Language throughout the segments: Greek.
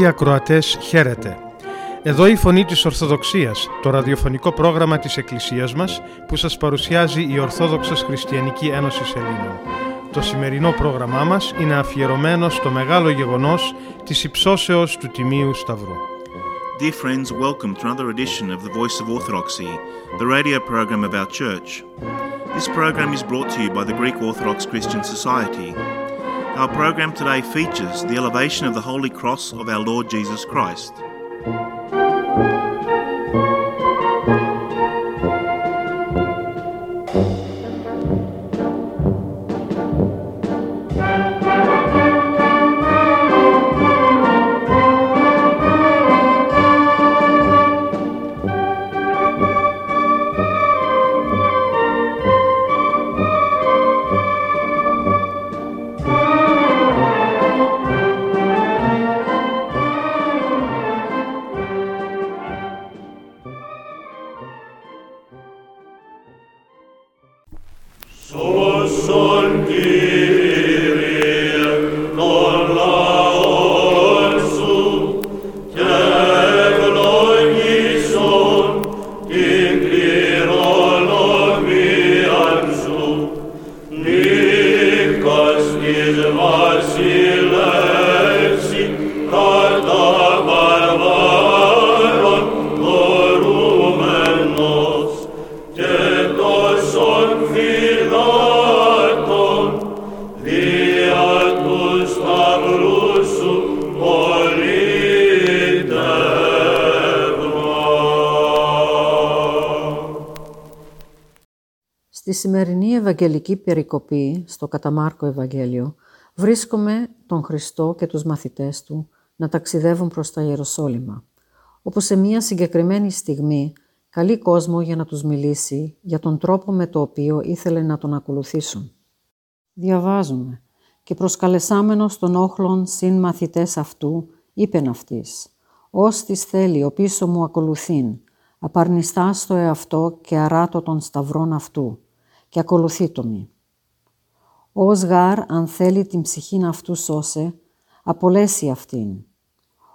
Αγαπητοί ακροατές, χαίρετε. Εδώ η Φωνή της Ορθοδοξίας, το ραδιοφωνικό πρόγραμμα της Εκκλησίας μας που σας παρουσιάζει η Ορθόδοξος Χριστιανική Ένωση Ελλήνων. Το σημερινό πρόγραμμά μας είναι αφιερωμένο στο μεγάλο γεγονός της υψώσεως του Τιμίου Σταυρού. Dear friends, welcome to another edition of The Voice of Orthodoxy, the radio program of our church. This program is brought to you by the Greek Orthodox Christian Society. Our program today features the elevation of the Holy Cross of our Lord Jesus Christ. Σημερινή Ευαγγελική Περικοπή, στο Καταμάρκο Ευαγγέλιο, βρίσκουμε τον Χριστό και τους μαθητές Του να ταξιδεύουν προς τα Ιεροσόλυμα, όπου σε μία συγκεκριμένη στιγμή καλεί κόσμο για να τους μιλήσει για τον τρόπο με το οποίο ήθελε να τον ακολουθήσουν. Διαβάζουμε «Και προσκαλεσάμενος των όχλων συν μαθητές αυτού, είπεν αυτής, «Ως της θέλει ο πίσω μου ακολουθήν, απαρνιστάς στο εαυτό και αράτω των σταυρών αυτού, και ακολουθεί το μη. Ως γάρ αν θέλει την ψυχήν αυτού σώσε, απολέσει αυτήν.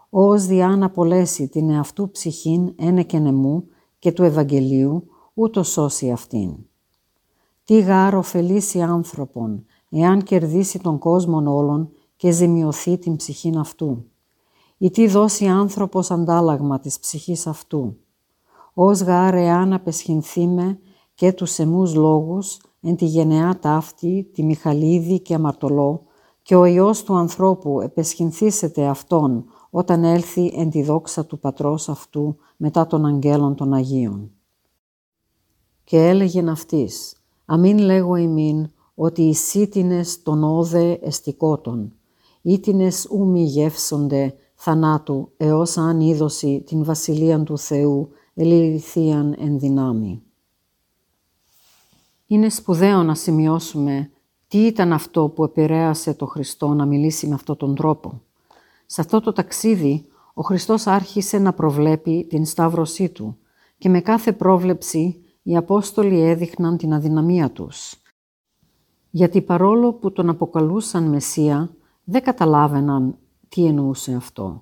Ως διάν απολέσει την εαυτού ψυχήν ένε και νεμού και του Ευαγγελίου, ούτω σώσει αυτήν. Τι γάρ ωφελήσει άνθρωπον, εάν κερδίσει τον κόσμον όλων και ζημιωθεί την ψυχήν αυτού. Ή τι δώσει άνθρωπος αντάλλαγμα της ψυχής αυτού. Ως γάρ εάν απεσχυνθεί με και τους εμούς λόγους εν τη γενεά ταύτη, τη Μιχαλίδη και αμαρτωλό, και ο Υιός του ανθρώπου επεσχυνθήσεται Αυτόν όταν έλθει εν τη δόξα του Πατρός αυτού μετά των αγγέλων των Αγίων. Και έλεγεν αυτής, αμήν λέγω ημίν, ότι οι σύτινες των όδε εστικότων, ήτινες ου μη γεύσονται θανάτου, έως αν είδωση την βασιλείαν του Θεού ελιληθίαν εν δυνάμει. Είναι σπουδαίο να σημειώσουμε τι ήταν αυτό που επηρέασε το Χριστό να μιλήσει με αυτόν τον τρόπο. Σε αυτό το ταξίδι, ο Χριστός άρχισε να προβλέπει την σταύρωσή Του και με κάθε πρόβλεψη οι Απόστολοι έδειχναν την αδυναμία τους. Γιατί παρόλο που τον αποκαλούσαν Μεσσία, δεν καταλάβαιναν τι εννοούσε αυτό.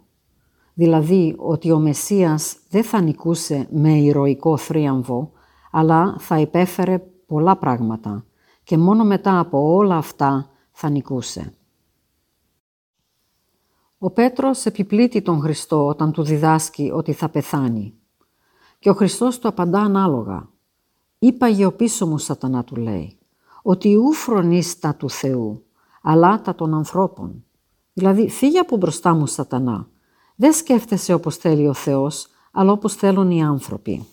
Δηλαδή ότι ο Μεσσίας δεν θα νικούσε με ηρωικό θρίαμβο, αλλά θα υπέφερε πολλά πράγματα και μόνο μετά από όλα αυτά θα νικούσε. Ο Πέτρος επιπλήττει τον Χριστό όταν του διδάσκει ότι θα πεθάνει. Και ο Χριστός του απαντά ανάλογα. «Είπαγε ο πίσω μου σατανά» του λέει, «ότι ου φρονείς τα του Θεού, αλλά τα των ανθρώπων». Δηλαδή, φύγε από μπροστά μου σατανά. Δεν σκέφτεσαι όπως θέλει ο Θεός, αλλά όπως θέλουν οι άνθρωποι.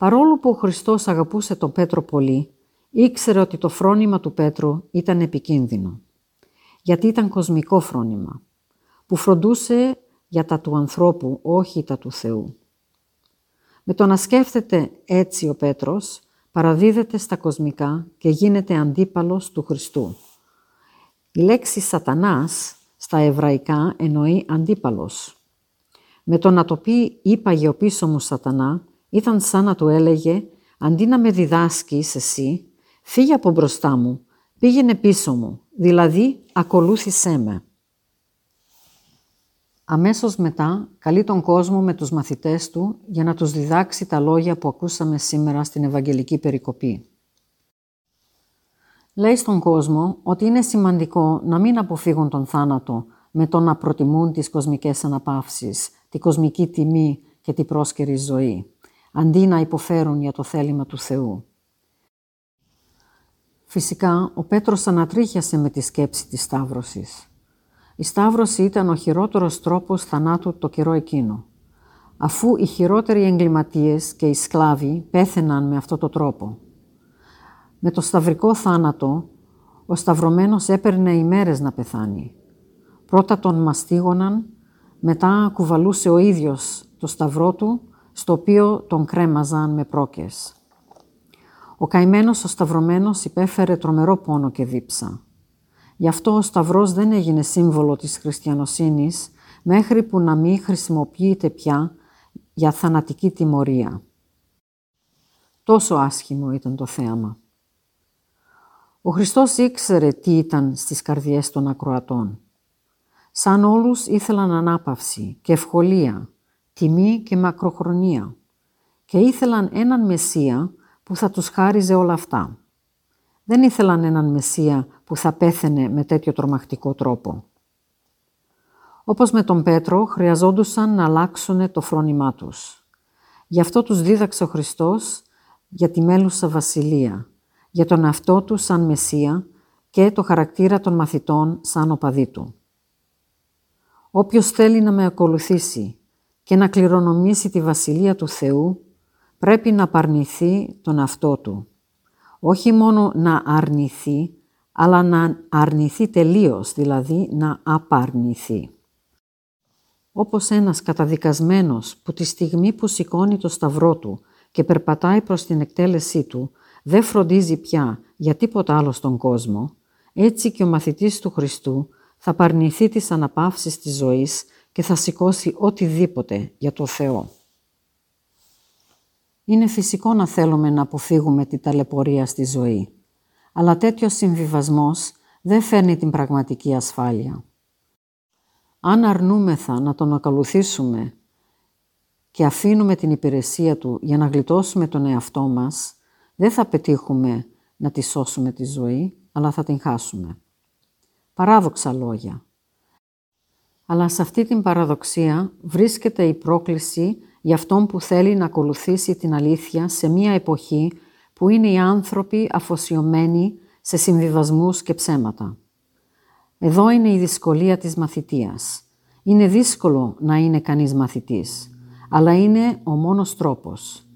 Παρόλο που ο Χριστός αγαπούσε τον Πέτρο πολύ, ήξερε ότι το φρόνημα του Πέτρου ήταν επικίνδυνο. Γιατί ήταν κοσμικό φρόνημα, που φροντούσε για τα του ανθρώπου, όχι τα του Θεού. Με το να σκέφτεται έτσι ο Πέτρος, παραδίδεται στα κοσμικά και γίνεται αντίπαλος του Χριστού. Η λέξη σατανάς στα εβραϊκά εννοεί αντίπαλος. Με το να το πει «είπαγε ο πίσω μου σατανά», ήταν σαν να του έλεγε «Αντί να με διδάσκεις εσύ, φύγε από μπροστά μου, πήγαινε πίσω μου, δηλαδή ακολούθησέ με». Αμέσως μετά καλεί τον κόσμο με τους μαθητές του για να τους διδάξει τα λόγια που ακούσαμε σήμερα στην Ευαγγελική Περικοπή. Λέει στον κόσμο ότι είναι σημαντικό να μην αποφύγουν τον θάνατο με το να προτιμούν τις κοσμικές αναπαύσεις, τη κοσμική τιμή και την πρόσκαιρη ζωή, αντί να υποφέρουν για το θέλημα του Θεού. Φυσικά, ο Πέτρος ανατρίχιασε με τη σκέψη της Σταύρωσης. Η Σταύρωση ήταν ο χειρότερος τρόπος θανάτου το καιρό εκείνο, αφού οι χειρότεροι εγκληματίες και οι σκλάβοι πέθαιναν με αυτό το τρόπο. Με το σταυρικό θάνατο, ο σταυρωμένος έπαιρνε ημέρες να πεθάνει. Πρώτα τον μαστίγωναν, μετά κουβαλούσε ο ίδιος το σταυρό του, στο οποίο τον κρέμαζαν με πρόκες. Ο καημένος ο σταυρωμένος υπέφερε τρομερό πόνο και δίψα. Γι' αυτό ο σταυρός δεν έγινε σύμβολο της χριστιανοσύνης μέχρι που να μην χρησιμοποιείται πια για θανατική τιμωρία. Τόσο άσχημο ήταν το θέαμα. Ο Χριστός ήξερε τι ήταν στις καρδιές των ακροατών. Σαν όλους ήθελαν ανάπαυση και ευκολία, τιμή και μακροχρονία και ήθελαν έναν Μεσσία που θα τους χάριζε όλα αυτά. Δεν ήθελαν έναν Μεσσία που θα πέθαινε με τέτοιο τρομακτικό τρόπο. Όπως με τον Πέτρο, χρειαζόντουσαν να αλλάξουν το φρόνημά τους. Γι' αυτό τους δίδαξε ο Χριστός για τη μέλουσα βασιλεία, για τον αυτό τους σαν Μεσσία και το χαρακτήρα των μαθητών σαν οπαδί του. Όποιος θέλει να με ακολουθήσει και να κληρονομήσει τη Βασιλεία του Θεού, πρέπει να παρνηθεί τον αυτό του. Όχι μόνο να αρνηθεί, αλλά να αρνηθεί τελείως, δηλαδή να απαρνηθεί. Όπως ένας καταδικασμένος που τη στιγμή που σηκώνει το σταυρό του και περπατάει προς την εκτέλεσή του, δεν φροντίζει πια για τίποτα άλλο στον κόσμο, έτσι και ο μαθητής του Χριστού θα παρνηθεί τις αναπαύσεις της ζωής και θα σηκώσει οτιδήποτε για το Θεό. Είναι φυσικό να θέλουμε να αποφύγουμε τη ταλαιπωρία στη ζωή, αλλά τέτοιος συμβιβασμός δεν φέρνει την πραγματική ασφάλεια. Αν αρνούμεθα να τον ακολουθήσουμε και αφήνουμε την υπηρεσία του για να γλιτώσουμε τον εαυτό μας, δεν θα πετύχουμε να τη σώσουμε τη ζωή, αλλά θα την χάσουμε. Παράδοξα λόγια. Αλλά σε αυτή την παραδοξία βρίσκεται η πρόκληση για αυτόν που θέλει να ακολουθήσει την αλήθεια σε μία εποχή που είναι οι άνθρωποι αφοσιωμένοι σε συμβιβασμούς και ψέματα. Εδώ είναι η δυσκολία της μαθητείας. Είναι δύσκολο να είναι κανείς μαθητής, αλλά είναι ο μόνος τρόπος.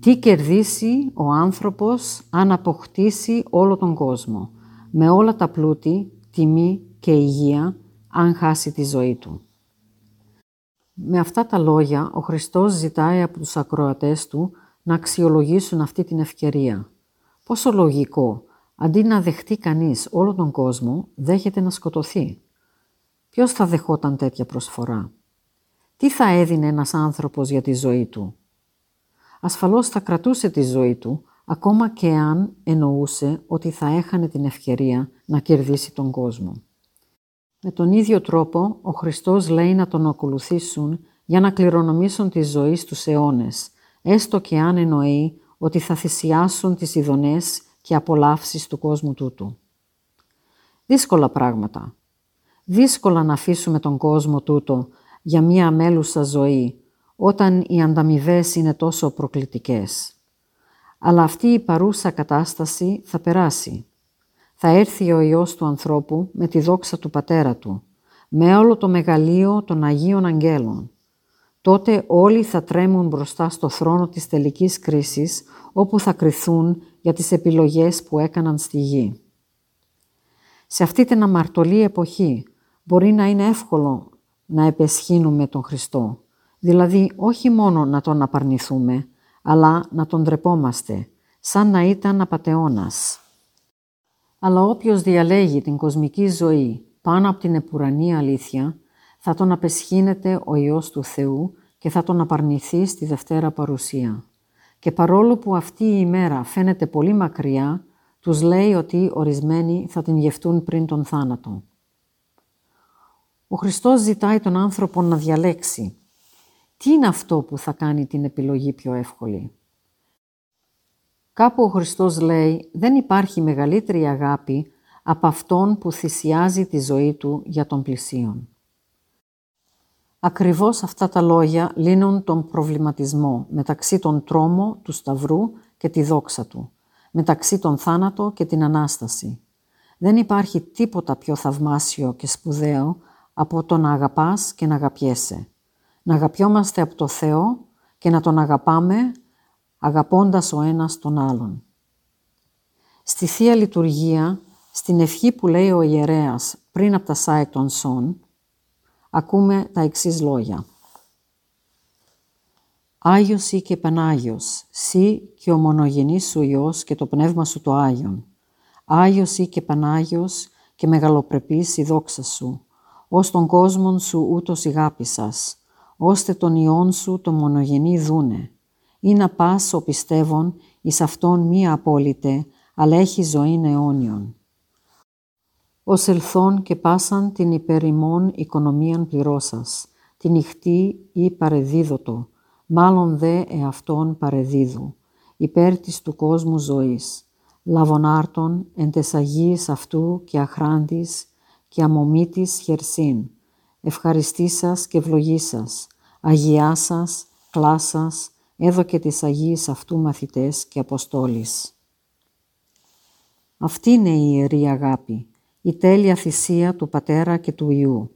Τι κερδίσει ο άνθρωπος αν αποκτήσει όλο τον κόσμο, με όλα τα πλούτη, τιμή και υγεία, αν χάσει τη ζωή του. Με αυτά τα λόγια, ο Χριστός ζητάει από τους ακροατές του να αξιολογήσουν αυτή την ευκαιρία. Πόσο λογικό, αντί να δεχτεί κανείς όλο τον κόσμο, δέχεται να σκοτωθεί. Ποιος θα δεχόταν τέτοια προσφορά; Τι θα έδινε ένας άνθρωπος για τη ζωή του; Ασφαλώς θα κρατούσε τη ζωή του, ακόμα και αν εννοούσε ότι θα έχανε την ευκαιρία να κερδίσει τον κόσμο. Με τον ίδιο τρόπο, ο Χριστός λέει να τον ακολουθήσουν για να κληρονομήσουν τη ζωή στους αιώνες, έστω και αν εννοεί ότι θα θυσιάσουν τις ειδονές και απολαύσεις του κόσμου τούτου. Δύσκολα πράγματα. Δύσκολα να αφήσουμε τον κόσμο τούτο για μία μέλουσα ζωή, όταν οι ανταμοιβές είναι τόσο προκλητικές. Αλλά αυτή η παρούσα κατάσταση θα περάσει θα έρθει ο Υιός του ανθρώπου με τη δόξα του Πατέρα Του, με όλο το μεγαλείο των Αγίων Αγγέλων. Τότε όλοι θα τρέμουν μπροστά στο θρόνο της τελικής κρίσης, όπου θα κριθούν για τις επιλογές που έκαναν στη γη. Σε αυτή την αμαρτωλή εποχή μπορεί να είναι εύκολο να επεσχύνουμε τον Χριστό, δηλαδή όχι μόνο να τον απαρνηθούμε, αλλά να τον ντρεπόμαστε, σαν να ήταν απατεώνας. Αλλά όποιος διαλέγει την κοσμική ζωή πάνω από την επουρανή αλήθεια, θα τον απεσχύνεται ο Υιός του Θεού και θα τον απαρνηθεί στη Δευτέρα Παρουσία. Και παρόλο που αυτή η ημέρα φαίνεται πολύ μακριά, τους λέει ότι ορισμένοι θα την γευτούν πριν τον θάνατο. Ο Χριστός ζητάει τον άνθρωπο να διαλέξει. Τι είναι αυτό που θα κάνει την επιλογή πιο εύκολη; Κάπου ο Χριστός λέει δεν υπάρχει μεγαλύτερη αγάπη από αυτόν που θυσιάζει τη ζωή του για τον πλησίον. Ακριβώς αυτά τα λόγια λύνουν τον προβληματισμό μεταξύ των τρόμο του Σταυρού και τη δόξα του, μεταξύ τον θάνατο και την Ανάσταση. Δεν υπάρχει τίποτα πιο θαυμάσιο και σπουδαίο από το να αγαπάς και να αγαπιέσαι. Να αγαπιόμαστε από το Θεό και να τον αγαπάμε αγαπώντας ο ένας τον άλλον. Στη Θεία Λειτουργία, στην ευχή που λέει ο ιερέας πριν από τα σάικ των Σον, ακούμε τα εξής λόγια. Άγιος ή και Πανάγιος, σύ και ο μονογενής σου Υιός και το Πνεύμα σου το Άγιον. Άγιος ή και Πανάγιος και μεγαλοπρεπής η δόξα σου, ως τον κόσμον σου ούτως ηγάπησας, ώστε τον Υιόν σου το μονογενή δούνε. Ή να πας ο πιστεύων εις αυτόν μη απόλυτε, αλλά έχει ζωή αιώνιον. Ως ελθόν και πάσαν την υπερημών οικονομίαν πληρώσας, την νυχτή ή παρεδίδωτο, μάλλον δε εαυτόν παρεδίδου, υπέρ της του κόσμου ζωής, λαβονάρτων εν τες Αγίης αυτού και αχράντης και αμομήτης χερσίν, ευχαριστήσας και ευλογήσας, αγιάσας, κλάσας, έδωκε τις Αγίης αυτού μαθητές και Αποστόλης. Αυτή είναι η Ιερή Αγάπη, η τέλεια θυσία του Πατέρα και του Ιού.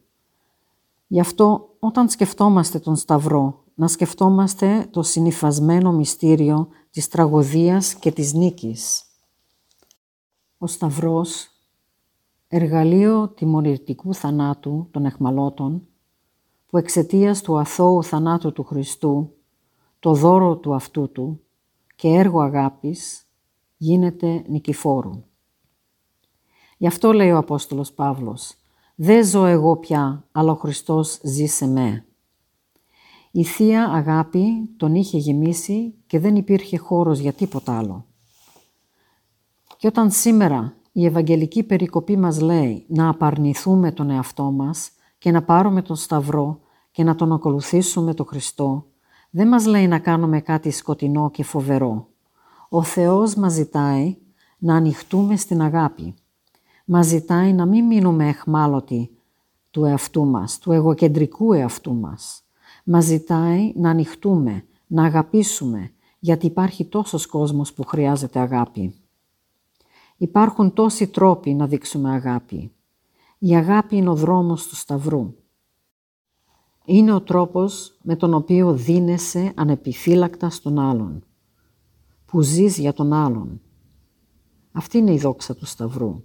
Γι' αυτό όταν σκεφτόμαστε τον Σταυρό, να σκεφτόμαστε το συνειφασμένο μυστήριο της τραγωδίας και της νίκης. Ο Σταυρός, εργαλείο τιμωρητικού θανάτου των εχμαλώτων, που εξαιτίας του αθώου θανάτου του Χριστού, το δώρο του αυτού του και έργο αγάπης, γίνεται νικηφόρου. Γι' αυτό λέει ο Απόστολος Παύλος «Δεν ζω εγώ πια, αλλά ο Χριστός ζει σε με». Η Θεία Αγάπη τον είχε γεμίσει και δεν υπήρχε χώρος για τίποτα άλλο. Και όταν σήμερα η Ευαγγελική Περικοπή μας λέει να απαρνηθούμε τον εαυτό μας και να πάρουμε τον Σταυρό και να τον ακολουθήσουμε τον Χριστό, δεν μας λέει να κάνουμε κάτι σκοτεινό και φοβερό. Ο Θεός μας ζητάει να ανοιχτούμε στην αγάπη. Μας ζητάει να μην μείνουμε εχμάλωτοι του εαυτού μας, του εγωκεντρικού εαυτού μας. Μας ζητάει να ανοιχτούμε, να αγαπήσουμε, γιατί υπάρχει τόσος κόσμος που χρειάζεται αγάπη. Υπάρχουν τόσοι τρόποι να δείξουμε αγάπη. Η αγάπη είναι ο δρόμος του Σταυρού. Είναι ο τρόπος με τον οποίο δίνεσαι ανεπιφύλακτα στον άλλον, που ζεις για τον άλλον. Αυτή είναι η δόξα του Σταυρού.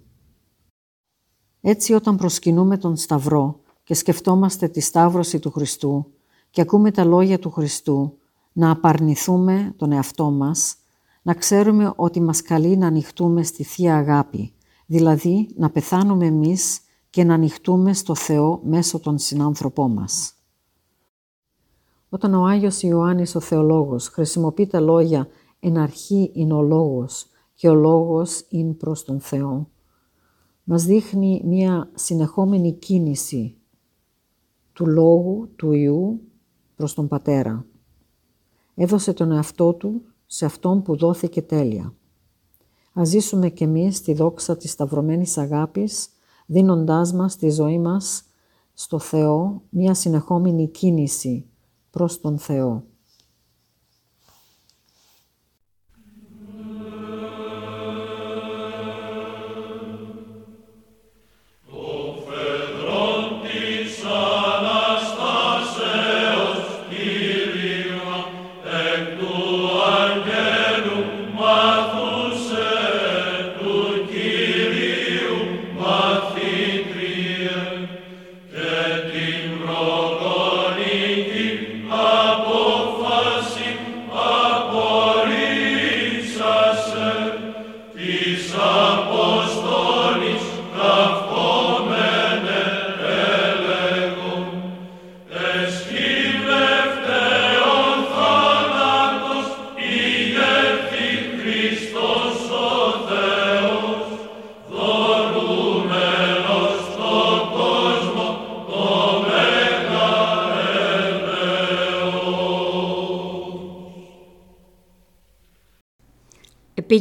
Έτσι όταν προσκυνούμε τον Σταυρό και σκεφτόμαστε τη Σταύρωση του Χριστού και ακούμε τα λόγια του Χριστού, να απαρνηθούμε τον εαυτό μας, να ξέρουμε ότι μας καλεί να ανοιχτούμε στη Θεία Αγάπη, δηλαδή να πεθάνουμε εμείς και να ανοιχτούμε στο Θεό μέσω των συνάνθρωπών μας. Όταν ο Άγιος Ιωάννης ο Θεολόγος χρησιμοποιεί τα λόγια «εν αρχή είναι ο Λόγος» και «ο Λόγος είναι προς τον Θεό», μας δείχνει μία συνεχόμενη κίνηση του Λόγου, του Ιού προς τον Πατέρα. Έδωσε τον εαυτό Του σε Αυτόν που δόθηκε τέλεια. Ας ζήσουμε κι εμείς τη δόξα της σταυρωμένης αγάπης, δίνοντάς μας τη ζωή μας στο Θεό μία συνεχόμενη κίνηση προς τον Θεό.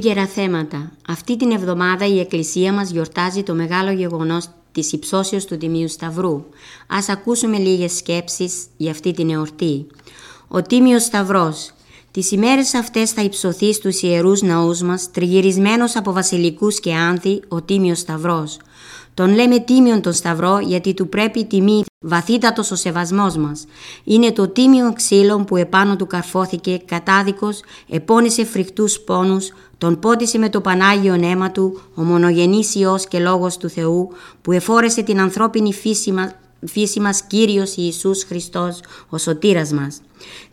Επίκαιρα θέματα. Αυτή την εβδομάδα η Εκκλησία μας γιορτάζει το μεγάλο γεγονός της υψώσεως του Τιμίου Σταυρού. Ας ακούσουμε λίγες σκέψεις για αυτή την εορτή. Ο Τίμιος Σταυρός. Τις ημέρες αυτές θα υψωθεί στους ιερούς ναούς μας, τριγυρισμένος από βασιλικούς και άνθη, ο Τίμιος Σταυρός. Τον λέμε τίμιον τον Σταυρό γιατί του πρέπει τιμή βαθύτατος ο σεβασμός μας. Είναι το τίμιο ξύλο που επάνω του καρφώθηκε κατάδικος, επώνυσε φρικτούς πόνους, τον πότισε με το Πανάγιο αίμα του, ο μονογενής Υιός και Λόγος του Θεού, που εφόρεσε την ανθρώπινη φύση, μας, φύση μας Κύριος Ιησούς Χριστός, ο σωτήρας μας.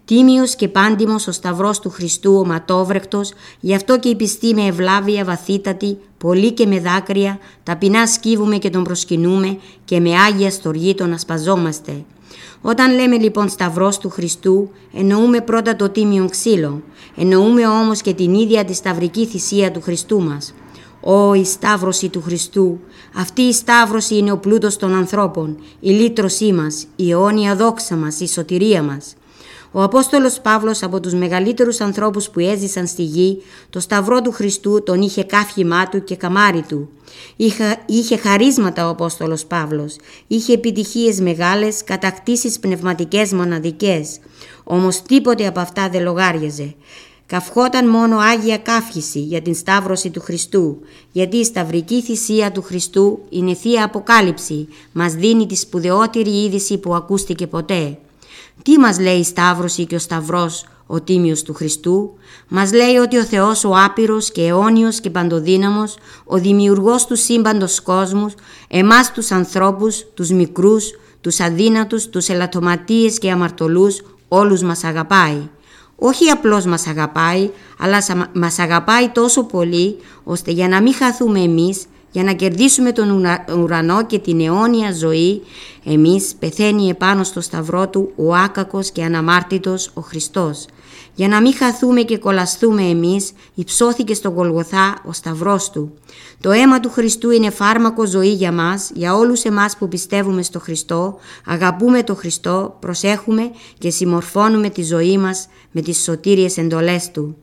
Τίμιος και πάντιμος ο Σταυρός του Χριστού ο ματόβρεκτος, γι' αυτό και η πιστή με ευλάβεια βαθύτατη, πολύ και με δάκρυα, ταπεινά σκύβουμε και τον προσκυνούμε και με άγια στοργή τον ασπαζόμαστε. Όταν λέμε λοιπόν Σταυρός του Χριστού, εννοούμε πρώτα το τίμιο ξύλο, εννοούμε όμως και την ίδια τη σταυρική θυσία του Χριστού μας. Ω η Σταύρωση του Χριστού, αυτή η Σταύρωση είναι ο πλούτος των ανθρώπων, η λύτρωσή μας, η αιώνια δόξα μας, η σωτηρία μας. Ο Απόστολος Παύλος από τους μεγαλύτερους ανθρώπους που έζησαν στη γη, το Σταυρό του Χριστού τον είχε κάφημά του και καμάρι του. Είχε, είχε χαρίσματα ο Απόστολος Παύλος, είχε επιτυχίες μεγάλες, κατακτήσεις πνευματικές μοναδικές. Όμως τίποτε από αυτά δεν λογάριαζε. Καυχόταν μόνο Άγια Κάφηση για την Σταύρωση του Χριστού, γιατί η Σταυρική Θυσία του Χριστού είναι Θεία Αποκάλυψη, μας δίνει τη σπουδαιότερη είδηση που ακούστηκε ποτέ. Τι μας λέει η Σταύρωση και ο Σταυρός, ο Τίμιος του Χριστού; Μας λέει ότι ο Θεός ο άπειρος και αιώνιος και παντοδύναμος, ο δημιουργός του σύμπαντος κόσμους, εμάς τους ανθρώπους, τους μικρούς, τους αδύνατους, τους ελαττωματίες και αμαρτωλούς, όλους μας αγαπάει. Όχι απλώς μας αγαπάει, αλλά μας αγαπάει τόσο πολύ, ώστε για να μην χαθούμε εμείς, για να κερδίσουμε τον ουρανό και την αιώνια ζωή, εμείς πεθαίνει επάνω στο σταυρό του ο άκακος και αναμάρτητος ο Χριστός. Για να μην χαθούμε και κολλαστούμε εμείς, υψώθηκε στον Γολγοθά ο σταυρός του. Το αίμα του Χριστού είναι φάρμακο ζωή για μας, για όλους εμάς που πιστεύουμε στο Χριστό, αγαπούμε το Χριστό, προσέχουμε και συμμορφώνουμε τη ζωή μας με τις σωτήριες εντολές Του.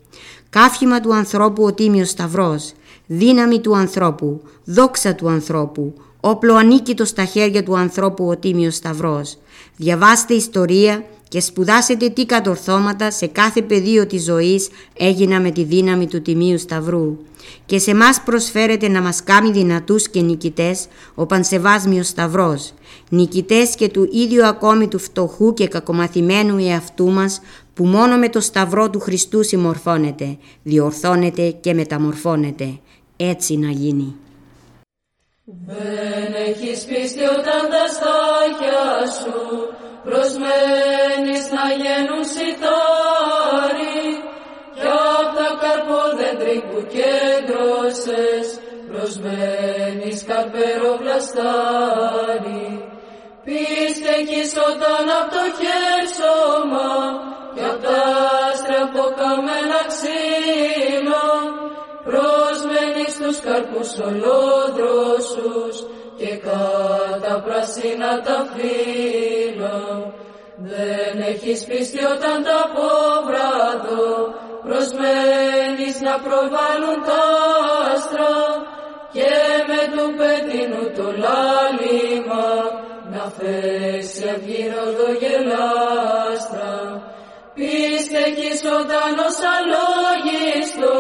Κάφημα του ανθρώπου ο Τίμιος Σταυρός, δύναμη του ανθρώπου, δόξα του ανθρώπου, όπλο ανίκητος στα χέρια του ανθρώπου ο Τίμιος Σταυρός. Διαβάστε ιστορία και σπουδάσετε τι κατορθώματα σε κάθε πεδίο της ζωής έγινα με τη δύναμη του Τιμίου Σταυρού. Και σε μας προσφέρεται να μας κάνει δυνατούς και νικητές ο Πανσεβάσμιος Σταυρός, νικητές και του ίδιου ακόμη του φτωχού και κακομαθημένου εαυτού μας που μόνο με το Σταυρό του Χριστού συμμορφώνεται, διορθώνεται και μεταμορφώνεται. Έτσι να γίνει. Δεν έχεις πίστη όταν τα στάχια σου προσμένεις να γίνουν σιτάρι. Κι απ' τα καρπόδεντρη που κέντρωσες προσμένεις καρπέρο βλαστάρι. Πίστε έχεις όταν απ' το χέρσωμα κι απ' τα άστρα καμένα ξύλα στους καρπούς ολόδροσους και κατά πράσινα τα φύλλα. Δεν έχεις πίστη όταν τα πόβραδο προσμένεις να προβάλλουν τα άστρα και με του πέτεινου το λάλημα να θέσει αυγύροδο γελάστρα. Πίστε έχεις όταν ως αλόγιστο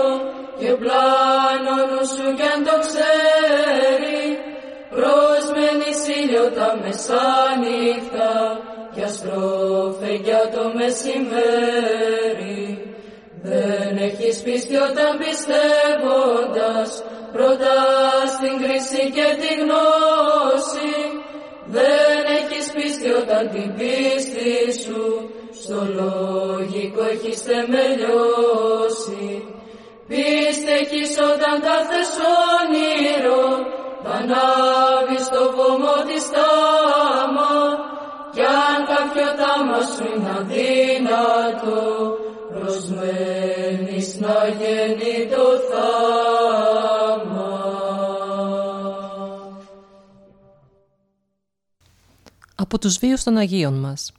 και πλάνο σου κι αν το ξέρει. Προσμένει ήλιο τα μεσάνυχτα κι αστρόφε για το μεσημέρι. Δεν έχεις πίστη όταν πιστεύοντας πρώτα στην κρίση και τη γνώση. Δεν έχεις πίστη όταν την πίστη σου στο λογικό έχεις θεμελιώσει Πίστεχεις όταν τα θες όνειρο, ανάβεις στο βωμό της τάμα, κι αν κάποιο τάμα σου είναι αδύνατο, προσμένεις να γίνει το θάμα. Από τους βίους των Αγίων μας.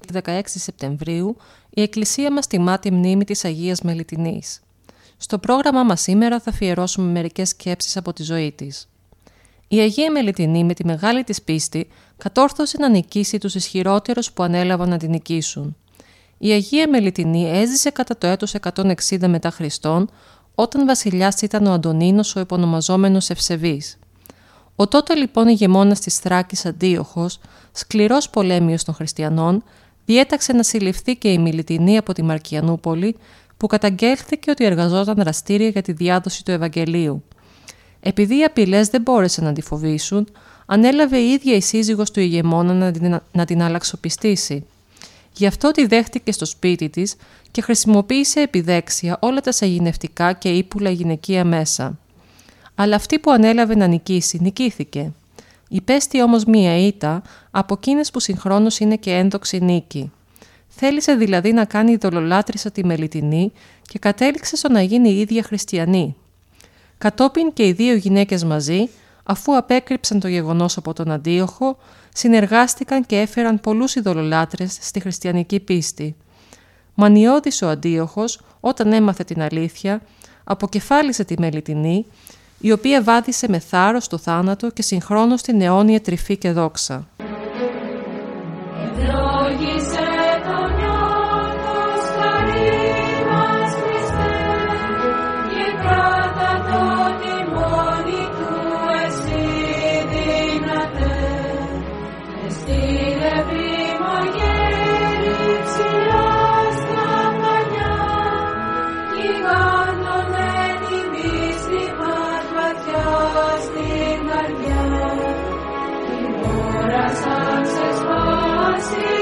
Τη 16 Σεπτεμβρίου η Εκκλησία μας τιμά τη μνήμη της Αγίας Μελιτινής. Στο πρόγραμμά μας σήμερα θα αφιερώσουμε μερικές σκέψεις από τη ζωή της. Η Αγία Μελιτινή με τη μεγάλη της πίστη κατόρθωσε να νικήσει τους ισχυρότερους που ανέλαβαν να την νικήσουν. Η Αγία Μελιτινή έζησε κατά το έτος 160 μετά Χριστόν, όταν βασιλιάς ήταν ο Αντωνίνος ο επωνομαζόμενος Ευσεβής. Ο τότε λοιπόν ηγεμόνας της Θράκης Αντίοχος, σκληρός πολέμιος των χριστιανών, διέταξε να συλληφθεί και η Μιλιτινή από τη Μαρκιανούπολη, που καταγγέλθηκε ότι εργαζόταν δραστήρια για τη διάδοση του Ευαγγελίου. Επειδή οι απειλές δεν μπόρεσαν να τη φοβήσουν, ανέλαβε η ίδια η σύζυγος του ηγεμόνα να την, να την αλλαξοπιστήσει. Γι' αυτό τη δέχτηκε στο σπίτι της και χρησιμοποίησε επιδέξια όλα τα σαγηνευτικά και ύπουλα γυναικεία μέσα. Αλλά αυτή που ανέλαβε να νικήσει, νικήθηκε. Υπέστη όμως μία ήττα από εκείνες που συγχρόνως είναι και ένδοξη νίκη. Θέλησε δηλαδή να κάνει ειδωλολάτρησα τη Μελιτινή και κατέληξε στο να γίνει η ίδια χριστιανή. Κατόπιν και οι δύο γυναίκες μαζί, αφού απέκρυψαν το γεγονός από τον Αντίοχο, συνεργάστηκαν και έφεραν πολλούς ειδωλολάτρες στη χριστιανική πίστη. Μανιώδης ο Αντίοχος, όταν έμαθε την αλήθεια, αποκεφάλισε τη Μελιτινή, η οποία βάδισε με θάρρος το θάνατο και συγχρόνως την αιώνια τρυφή και δόξα. see.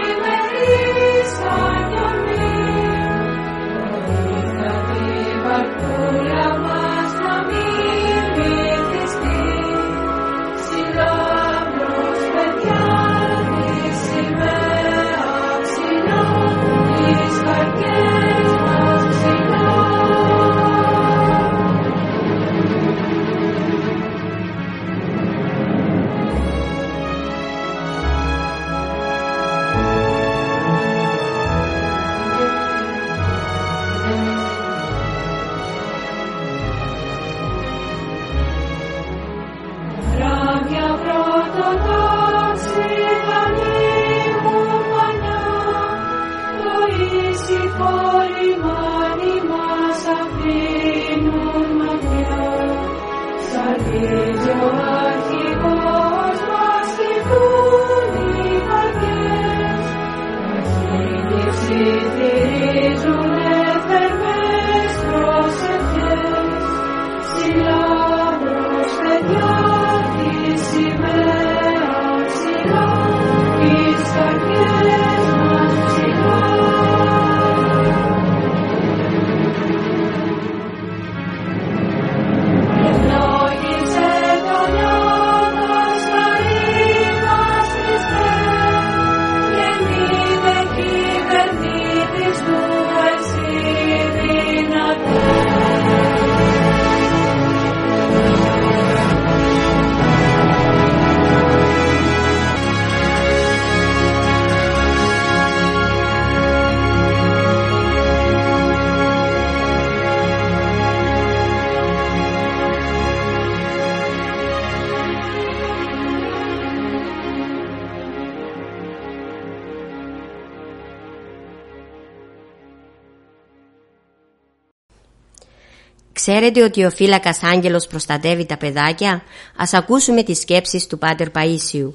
Ξέρετε ότι ο φύλακας Άγγελος προστατεύει τα παιδάκια; Ας ακούσουμε τις σκέψεις του Πάτερ Παΐσιου.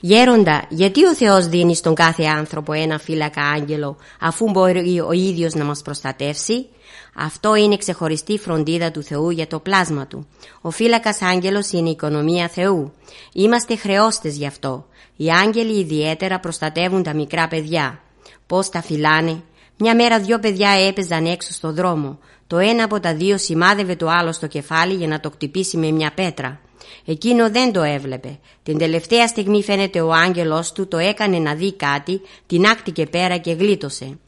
Γέροντα, γιατί ο Θεός δίνει στον κάθε άνθρωπο ένα φύλακα άγγελο αφού μπορεί ο ίδιος να μας προστατεύσει; Αυτό είναι ξεχωριστή φροντίδα του Θεού για το πλάσμα του. Ο φύλακας άγγελος είναι η οικονομία Θεού. Είμαστε χρεώστες γι' αυτό. Οι άγγελοι ιδιαίτερα προστατεύουν τα μικρά παιδιά. Πώς τα φυλάνε. Μια μέρα δυο παιδιά έπαιζαν έξω στο δρόμο. Το ένα από τα δύο σημάδευε το άλλο στο κεφάλι για να το κτυπήσει με μια πέτρα. Εκείνο δεν το έβλεπε. Την τελευταία στιγμή φαίνεται ο άγγελος του το έκανε να δει κάτι, την άκτηκε πέρα και γλίτωσε.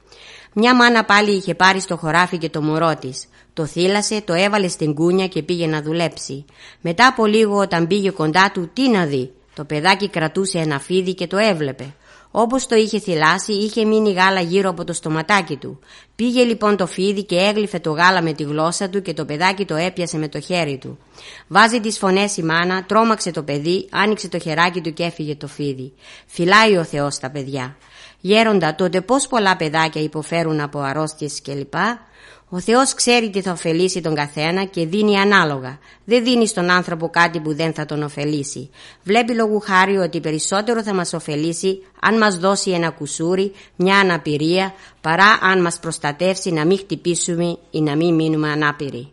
Μια μάνα πάλι είχε πάρει στο χωράφι και το μωρό της. Το θύλασε, το έβαλε στην κούνια και πήγε να δουλέψει. Μετά από λίγο όταν πήγε κοντά του, τι να δει. Το παιδάκι κρατούσε ένα φίδι και το έβλεπε. Όπως το είχε θυλάσει, είχε μείνει γάλα γύρω από το στοματάκι του. Πήγε λοιπόν το φίδι και έγλυφε το γάλα με τη γλώσσα του και το παιδάκι το έπιασε με το χέρι του. Βάζει τις φωνές η μάνα, τρόμαξε το παιδί, άνοιξε το χεράκι του και έφυγε το φίδι. Φυλάει ο Θεός τα παιδιά. Γέροντα, τότε πώς πολλά παιδάκια υποφέρουν από αρρώστιες κλπ. Ο Θεός ξέρει τι θα ωφελήσει τον καθένα και δίνει ανάλογα. Δεν δίνει στον άνθρωπο κάτι που δεν θα τον ωφελήσει. Βλέπει λόγου χάρη ότι περισσότερο θα μας ωφελήσει αν μας δώσει ένα κουσούρι, μια αναπηρία, παρά αν μας προστατεύσει να μην χτυπήσουμε ή να μην μείνουμε ανάπηροι.